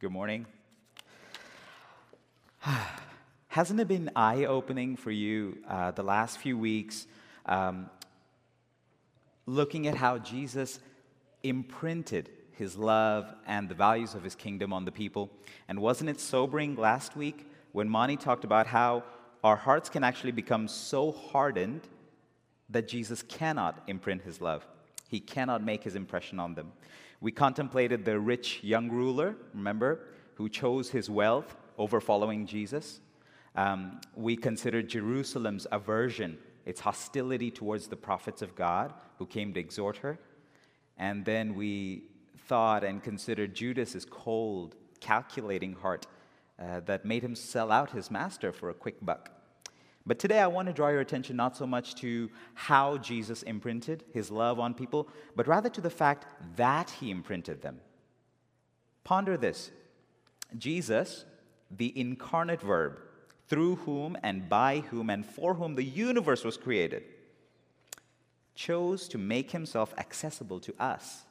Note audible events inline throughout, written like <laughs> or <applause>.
Good morning. <sighs> Hasn't it been eye opening for you uh, the last few weeks um, looking at how Jesus imprinted his love and the values of his kingdom on the people? And wasn't it sobering last week when Mani talked about how our hearts can actually become so hardened that Jesus cannot imprint his love? He cannot make his impression on them. We contemplated the rich young ruler, remember, who chose his wealth over following Jesus. Um, we considered Jerusalem's aversion, its hostility towards the prophets of God who came to exhort her. And then we thought and considered Judas's cold, calculating heart uh, that made him sell out his master for a quick buck. But today I want to draw your attention not so much to how Jesus imprinted his love on people, but rather to the fact that he imprinted them. Ponder this Jesus, the incarnate verb, through whom and by whom and for whom the universe was created, chose to make himself accessible to us,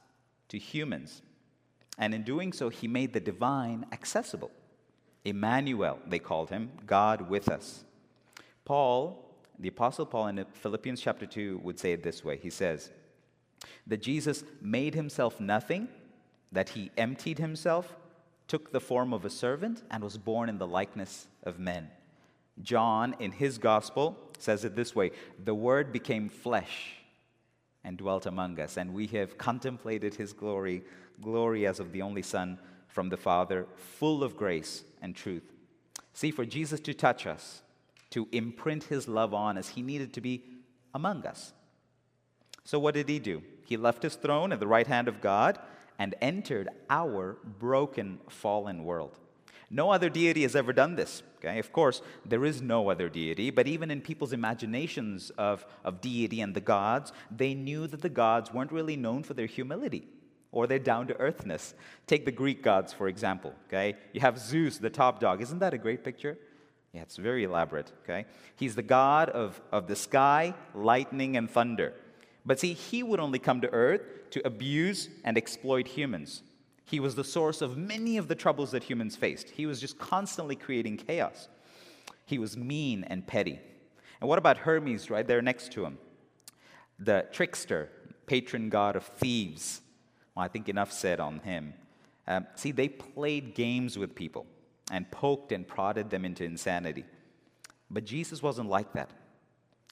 to humans. And in doing so, he made the divine accessible. Emmanuel, they called him, God with us. Paul, the Apostle Paul in Philippians chapter 2 would say it this way He says, That Jesus made himself nothing, that he emptied himself, took the form of a servant, and was born in the likeness of men. John, in his gospel, says it this way The Word became flesh and dwelt among us, and we have contemplated his glory, glory as of the only Son from the Father, full of grace and truth. See, for Jesus to touch us, to imprint his love on us, he needed to be among us. So, what did he do? He left his throne at the right hand of God and entered our broken, fallen world. No other deity has ever done this. Okay? Of course, there is no other deity, but even in people's imaginations of, of deity and the gods, they knew that the gods weren't really known for their humility or their down to earthness. Take the Greek gods, for example. Okay? You have Zeus, the top dog. Isn't that a great picture? Yeah, it's very elaborate. Okay? He's the god of, of the sky, lightning, and thunder. But see, he would only come to earth to abuse and exploit humans. He was the source of many of the troubles that humans faced. He was just constantly creating chaos. He was mean and petty. And what about Hermes right there next to him? The trickster, patron god of thieves. Well, I think enough said on him. Um, see, they played games with people and poked and prodded them into insanity. But Jesus wasn't like that.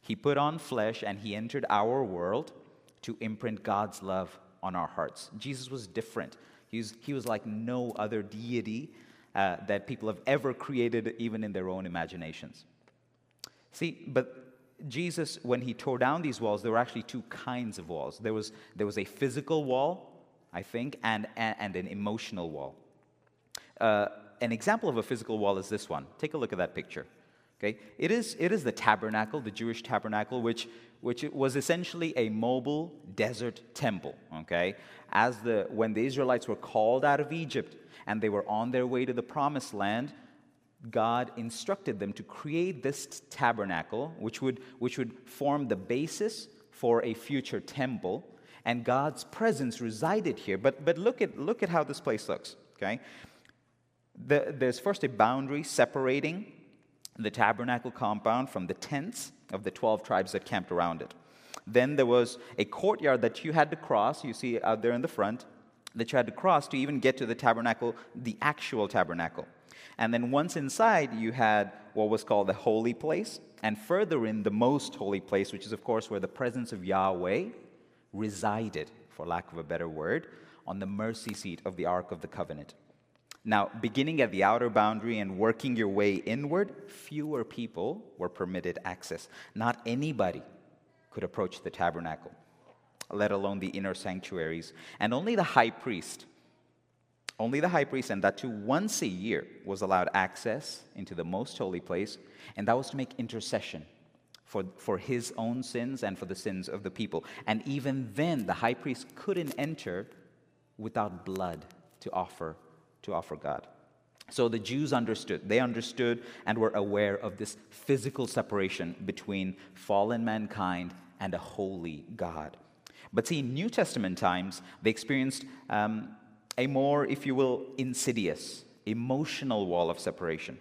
He put on flesh and he entered our world to imprint God's love on our hearts. Jesus was different. He was, he was like no other deity uh, that people have ever created, even in their own imaginations. See, but Jesus, when he tore down these walls, there were actually two kinds of walls. There was, there was a physical wall, I think, and, and an emotional wall. Uh, an example of a physical wall is this one. Take a look at that picture. Okay? It, is, it is the tabernacle, the Jewish tabernacle, which, which was essentially a mobile desert temple. Okay? As the, when the Israelites were called out of Egypt and they were on their way to the promised land, God instructed them to create this tabernacle, which would, which would form the basis for a future temple. And God's presence resided here. But, but look, at, look at how this place looks. Okay? The, there's first a boundary separating the tabernacle compound from the tents of the 12 tribes that camped around it. Then there was a courtyard that you had to cross, you see out there in the front, that you had to cross to even get to the tabernacle, the actual tabernacle. And then once inside, you had what was called the holy place, and further in, the most holy place, which is, of course, where the presence of Yahweh resided, for lack of a better word, on the mercy seat of the Ark of the Covenant. Now, beginning at the outer boundary and working your way inward, fewer people were permitted access. Not anybody could approach the tabernacle, let alone the inner sanctuaries. And only the high priest, only the high priest, and that too once a year, was allowed access into the most holy place, and that was to make intercession for, for his own sins and for the sins of the people. And even then, the high priest couldn't enter without blood to offer to offer God. So the Jews understood. They understood and were aware of this physical separation between fallen mankind and a holy God. But see, in New Testament times, they experienced um, a more, if you will, insidious emotional wall of separation.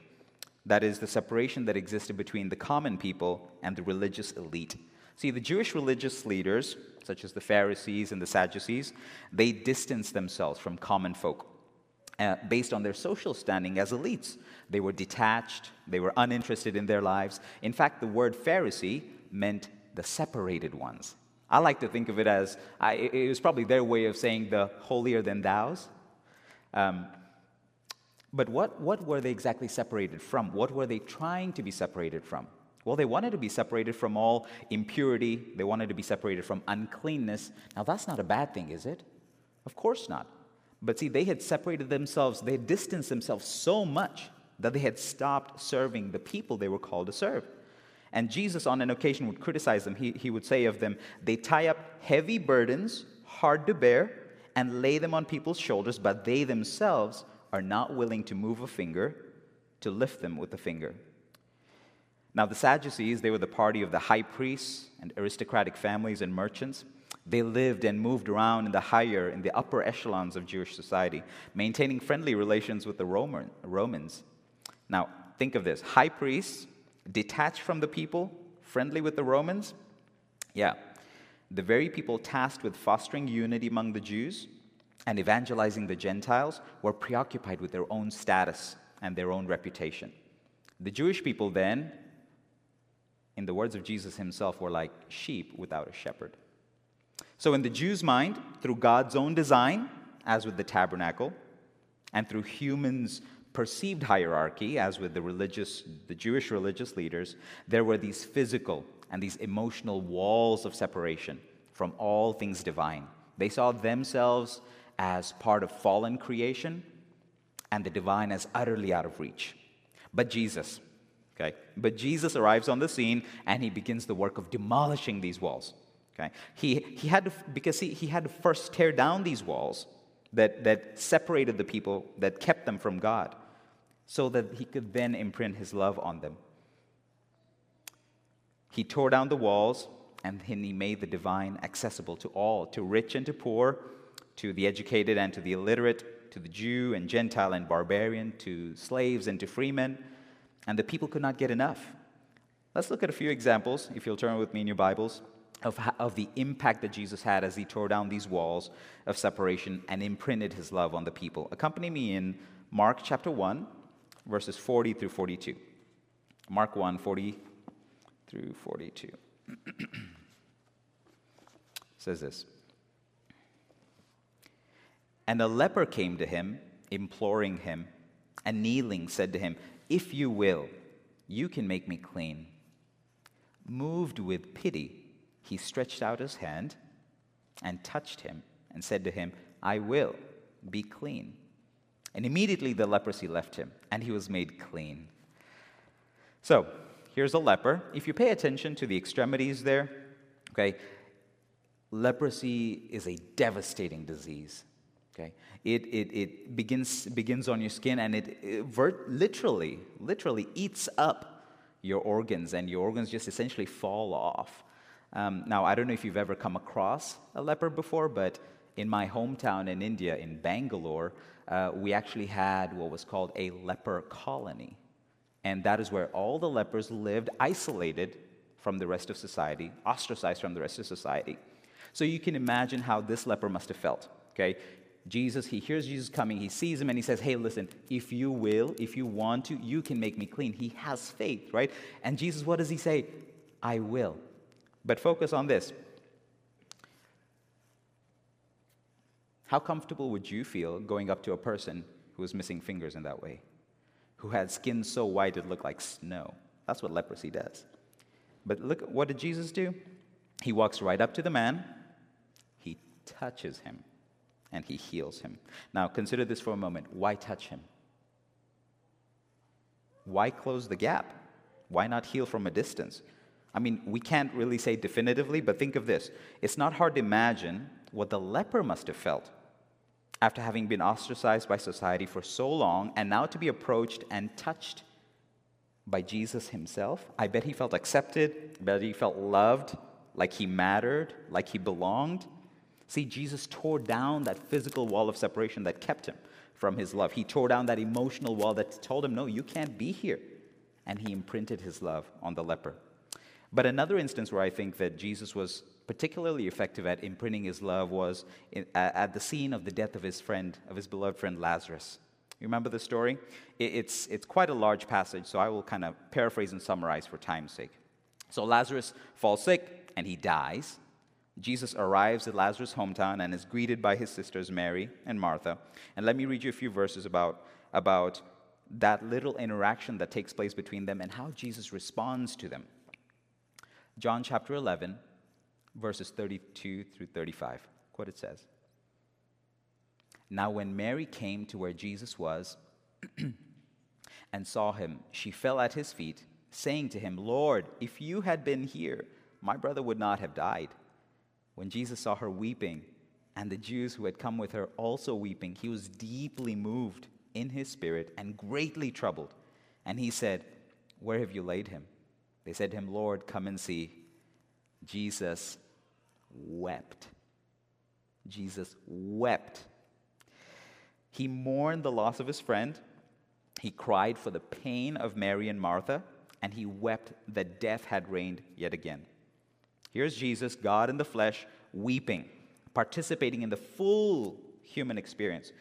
That is, the separation that existed between the common people and the religious elite. See, the Jewish religious leaders, such as the Pharisees and the Sadducees, they distanced themselves from common folk uh, based on their social standing as elites. They were detached, they were uninterested in their lives. In fact, the word Pharisee meant the separated ones. I like to think of it as I, it was probably their way of saying the holier than thou's. Um, but what, what were they exactly separated from? What were they trying to be separated from? Well, they wanted to be separated from all impurity, they wanted to be separated from uncleanness. Now, that's not a bad thing, is it? Of course not. But see, they had separated themselves, they had distanced themselves so much that they had stopped serving the people they were called to serve. And Jesus, on an occasion, would criticize them. He, he would say of them, They tie up heavy burdens, hard to bear, and lay them on people's shoulders, but they themselves are not willing to move a finger to lift them with a finger. Now, the Sadducees, they were the party of the high priests and aristocratic families and merchants. They lived and moved around in the higher, in the upper echelons of Jewish society, maintaining friendly relations with the Roman, Romans. Now, think of this high priests, detached from the people, friendly with the Romans. Yeah, the very people tasked with fostering unity among the Jews and evangelizing the Gentiles were preoccupied with their own status and their own reputation. The Jewish people then, in the words of Jesus himself, were like sheep without a shepherd. So, in the Jew's mind, through God's own design, as with the tabernacle, and through humans' perceived hierarchy, as with the religious, the Jewish religious leaders, there were these physical and these emotional walls of separation from all things divine. They saw themselves as part of fallen creation and the divine as utterly out of reach. But Jesus, okay, but Jesus arrives on the scene and he begins the work of demolishing these walls. Okay, he, he had to, because he, he had to first tear down these walls that, that separated the people, that kept them from God, so that he could then imprint his love on them. He tore down the walls and then he made the divine accessible to all, to rich and to poor, to the educated and to the illiterate, to the Jew and Gentile and barbarian, to slaves and to freemen, and the people could not get enough. Let's look at a few examples, if you'll turn with me in your Bibles, of, of the impact that Jesus had as he tore down these walls of separation and imprinted his love on the people. Accompany me in Mark chapter 1, verses 40 through 42. Mark 1, 40 through 42. <clears throat> says this. And a leper came to him, imploring him, and kneeling said to him, If you will, you can make me clean. Moved with pity, he stretched out his hand and touched him and said to him, I will, be clean. And immediately the leprosy left him, and he was made clean. So, here's a leper. If you pay attention to the extremities there, okay, leprosy is a devastating disease. Okay? It, it, it begins, begins on your skin and it, it vert, literally, literally eats up your organs, and your organs just essentially fall off. Um, now, I don't know if you've ever come across a leper before, but in my hometown in India, in Bangalore, uh, we actually had what was called a leper colony. And that is where all the lepers lived isolated from the rest of society, ostracized from the rest of society. So you can imagine how this leper must have felt. Okay? Jesus, he hears Jesus coming, he sees him, and he says, Hey, listen, if you will, if you want to, you can make me clean. He has faith, right? And Jesus, what does he say? I will. But focus on this. How comfortable would you feel going up to a person who was missing fingers in that way? Who had skin so white it looked like snow? That's what leprosy does. But look, what did Jesus do? He walks right up to the man, he touches him and he heals him. Now, consider this for a moment. Why touch him? Why close the gap? Why not heal from a distance? I mean, we can't really say definitively, but think of this. It's not hard to imagine what the leper must have felt after having been ostracized by society for so long and now to be approached and touched by Jesus himself. I bet he felt accepted, I bet he felt loved, like he mattered, like he belonged. See, Jesus tore down that physical wall of separation that kept him from his love. He tore down that emotional wall that told him, No, you can't be here. And he imprinted his love on the leper. But another instance where I think that Jesus was particularly effective at imprinting his love was in, at the scene of the death of his friend, of his beloved friend Lazarus. You remember the story? It's, it's quite a large passage, so I will kind of paraphrase and summarize for time's sake. So Lazarus falls sick and he dies. Jesus arrives at Lazarus' hometown and is greeted by his sisters Mary and Martha. And let me read you a few verses about, about that little interaction that takes place between them and how Jesus responds to them. John chapter 11, verses 32 through 35. What it says. Now, when Mary came to where Jesus was <clears throat> and saw him, she fell at his feet, saying to him, Lord, if you had been here, my brother would not have died. When Jesus saw her weeping, and the Jews who had come with her also weeping, he was deeply moved in his spirit and greatly troubled. And he said, Where have you laid him? They said to him, Lord, come and see. Jesus wept. Jesus wept. He mourned the loss of his friend. He cried for the pain of Mary and Martha, and he wept that death had reigned yet again. Here's Jesus, God in the flesh, weeping, participating in the full human experience.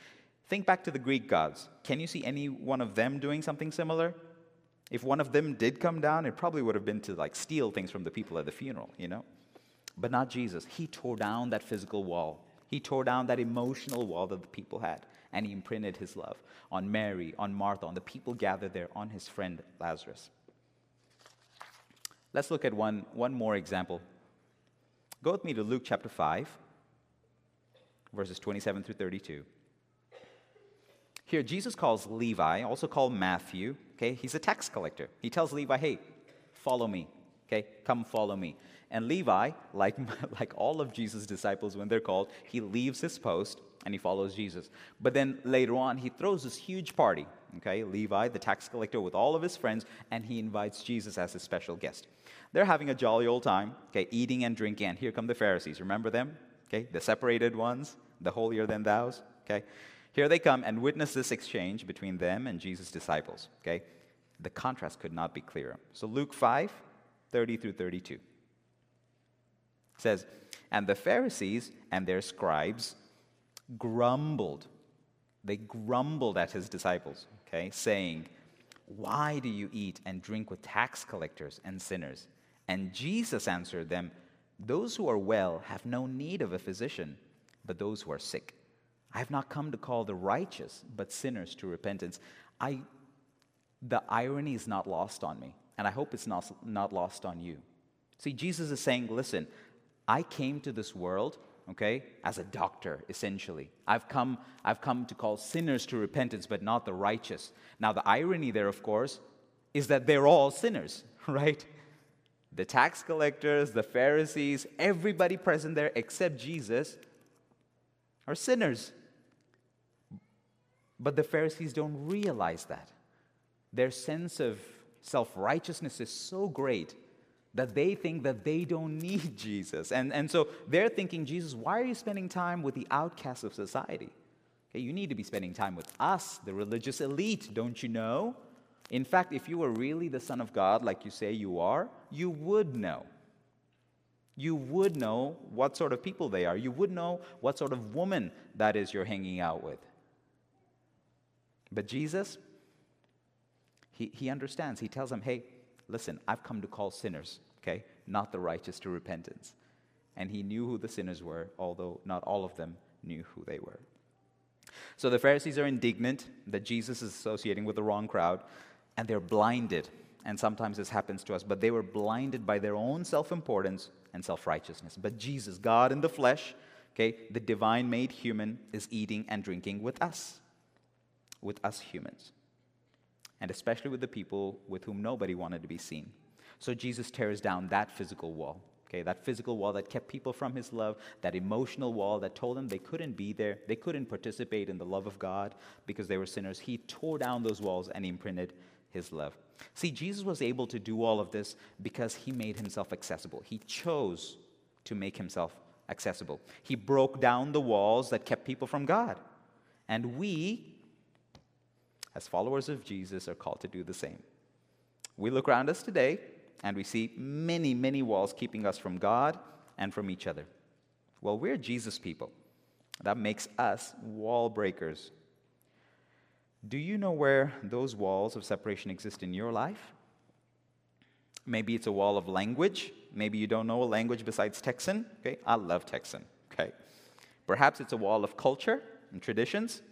Think back to the Greek gods. Can you see any one of them doing something similar? If one of them did come down, it probably would have been to like steal things from the people at the funeral, you know? But not Jesus. He tore down that physical wall. He tore down that emotional wall that the people had, and he imprinted his love on Mary, on Martha, on the people gathered there, on his friend Lazarus. Let's look at one, one more example. Go with me to Luke chapter 5, verses 27 through 32. Here, Jesus calls Levi, also called Matthew, okay? He's a tax collector. He tells Levi, hey, follow me, okay? Come follow me. And Levi, like, <laughs> like all of Jesus' disciples when they're called, he leaves his post and he follows Jesus. But then later on, he throws this huge party, okay? Levi, the tax collector, with all of his friends, and he invites Jesus as his special guest. They're having a jolly old time, okay, eating and drinking. And here come the Pharisees. Remember them? Okay, the separated ones, the holier than thous, okay? Here they come and witness this exchange between them and Jesus' disciples, okay? The contrast could not be clearer. So Luke 5, 30 through 32 says, And the Pharisees and their scribes grumbled. They grumbled at his disciples, okay, saying, Why do you eat and drink with tax collectors and sinners? And Jesus answered them, Those who are well have no need of a physician, but those who are sick. I have not come to call the righteous, but sinners to repentance. I, the irony is not lost on me, and I hope it's not, not lost on you. See, Jesus is saying, Listen, I came to this world, okay, as a doctor, essentially. I've come, I've come to call sinners to repentance, but not the righteous. Now, the irony there, of course, is that they're all sinners, <laughs> right? The tax collectors, the Pharisees, everybody present there except Jesus are sinners. But the Pharisees don't realize that. Their sense of self righteousness is so great that they think that they don't <laughs> need Jesus. And, and so they're thinking, Jesus, why are you spending time with the outcasts of society? Okay, you need to be spending time with us, the religious elite, don't you know? In fact, if you were really the Son of God, like you say you are, you would know. You would know what sort of people they are. You would know what sort of woman that is you're hanging out with. But Jesus, he, he understands. He tells them, hey, listen, I've come to call sinners okay? Not the righteous to repentance. And he knew who the sinners were, although not all of them knew who they were. So the Pharisees are indignant that Jesus is associating with the wrong crowd, and they're blinded. And sometimes this happens to us, but they were blinded by their own self importance and self righteousness. But Jesus, God in the flesh, okay, the divine made human, is eating and drinking with us, with us humans, and especially with the people with whom nobody wanted to be seen. So Jesus tears down that physical wall. Okay, that physical wall that kept people from his love, that emotional wall that told them they couldn't be there, they couldn't participate in the love of God because they were sinners. He tore down those walls and imprinted his love. See, Jesus was able to do all of this because he made himself accessible. He chose to make himself accessible. He broke down the walls that kept people from God. And we, as followers of Jesus, are called to do the same. We look around us today and we see many, many walls keeping us from God and from each other. Well, we're Jesus people. That makes us wall breakers. Do you know where those walls of separation exist in your life? Maybe it's a wall of language. Maybe you don't know a language besides Texan. Okay, I love Texan. Okay. Perhaps it's a wall of culture and traditions.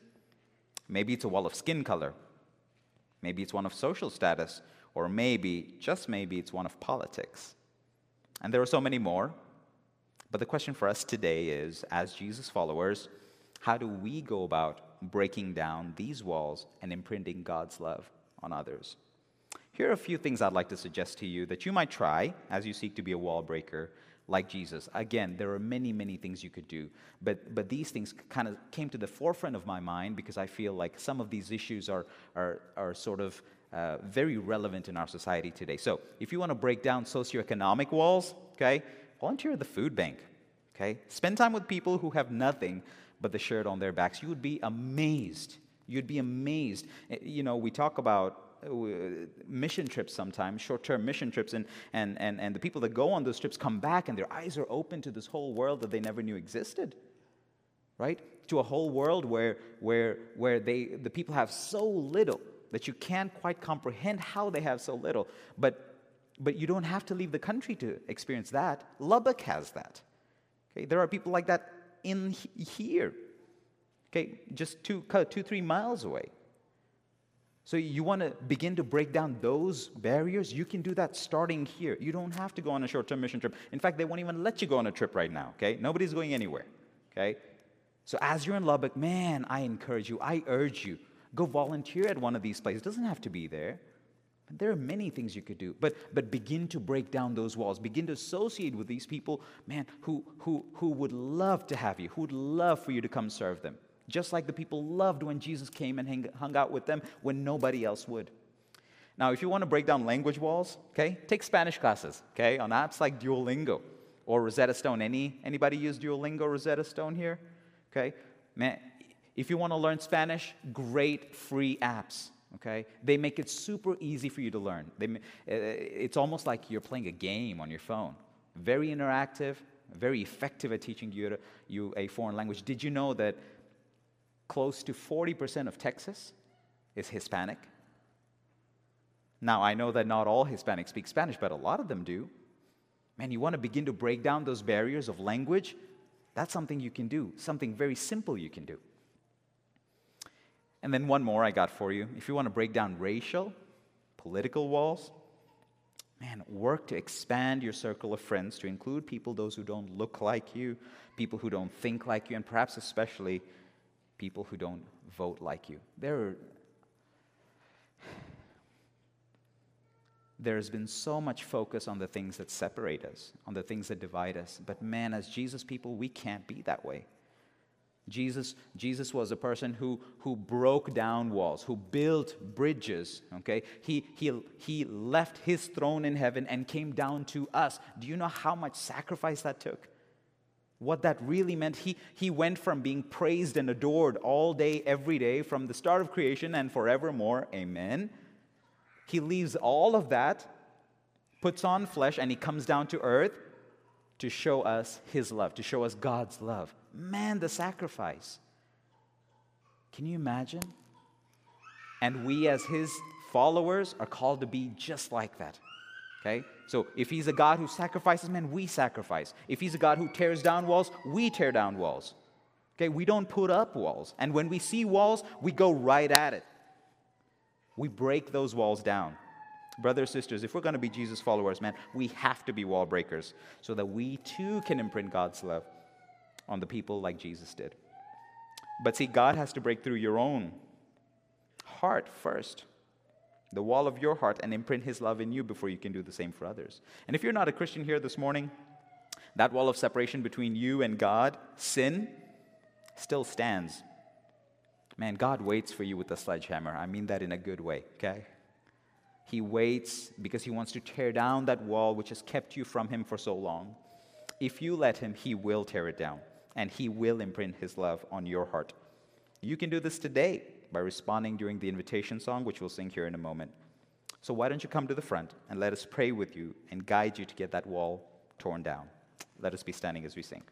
Maybe it's a wall of skin color. Maybe it's one of social status. Or maybe, just maybe, it's one of politics. And there are so many more. But the question for us today is as Jesus followers, how do we go about breaking down these walls and imprinting God's love on others? Here are a few things I'd like to suggest to you that you might try as you seek to be a wall breaker like Jesus. Again, there are many, many things you could do, but, but these things kind of came to the forefront of my mind because I feel like some of these issues are, are, are sort of uh, very relevant in our society today. So, if you want to break down socioeconomic walls, okay, volunteer at the food bank, okay? Spend time with people who have nothing but the shirt on their backs. You would be amazed. You'd be amazed. Eh, you know, we talk about mission trips sometimes, short term mission trips, and, and, and, and the people that go on those trips come back and their eyes are open to this whole world that they never knew existed. Right? To a whole world where, where, where they, the people have so little that you can't quite comprehend how they have so little. But, but you don't have to leave the country to experience that. Lubbock has that. Okay? There are people like that in here. Okay, just two, two, three miles away. So you want to begin to break down those barriers? You can do that starting here. You don't have to go on a short-term mission trip. In fact, they won't even let you go on a trip right now, okay? Nobody's going anywhere, okay? So as you're in Lubbock, man, I encourage you, I urge you, go volunteer at one of these places. It doesn't have to be there. There are many things you could do, but, but begin to break down those walls. Begin to associate with these people, man, who, who, who would love to have you, who would love for you to come serve them just like the people loved when Jesus came and hang, hung out with them when nobody else would. Now, if you want to break down language walls, okay, take Spanish classes, okay, on apps like Duolingo or Rosetta Stone. Any anybody use Duolingo, Rosetta Stone here? Okay, man, if you want to learn Spanish, great free apps. Okay, they make it super easy for you to learn. They, uh, it's almost like you're playing a game on your phone. Very interactive, very effective at teaching you, you a foreign language. Did you know that close to 40% of Texas is Hispanic. Now, I know that not all Hispanics speak Spanish, but a lot of them do. Man, you want to begin to break down those barriers of language? That's something you can do, something very simple you can do. And then one more I got for you. If you want to break down racial, political walls, man, work to expand your circle of friends to include people, those who don't look like you, people who don't think like you, and perhaps especially people who don't vote like you. There are, there's been so much focus on the things that separate us, on the things that divide us. But man, as Jesus people, we can't be that way. Jesus, Jesus was a person who, who broke down walls, who built bridges, okay? He, he, he left his throne in heaven and came down to us. Do you know how much sacrifice that took? What that really meant. He, he went from being praised and adored all day, every day, from the start of creation and forevermore. Amen. He leaves all of that, puts on flesh, and he comes down to earth to show us his love, to show us God's love. Man, the sacrifice. Can you imagine? And we, as his followers, are called to be just like that. Okay? So if he's a God who sacrifices men, we sacrifice. If he's a God who tears down walls, we tear down walls. Okay? We don't put up walls. And when we see walls, we go right at it. We break those walls down. Brothers, sisters, if we're going to be Jesus followers, man, we have to be wall breakers so that we too can imprint God's love on the people like Jesus did. But see, God has to break through your own heart first the wall of your heart, and imprint His love in you before you can do the same for others. And if you're not a Christian here this morning, that wall of separation between you and God, sin, still stands. Man, God waits for you with a sledgehammer. I mean that in a good way, okay? He waits because He wants to tear down that wall which has kept you from Him for so long. If you let Him, He will tear it down, and He will imprint His love on your heart. You can do this today by responding during the invitation song, which we'll sing here in a moment. So, why don't you come to the front and let us pray with you and guide you to get that wall torn down? Let us be standing as we sing.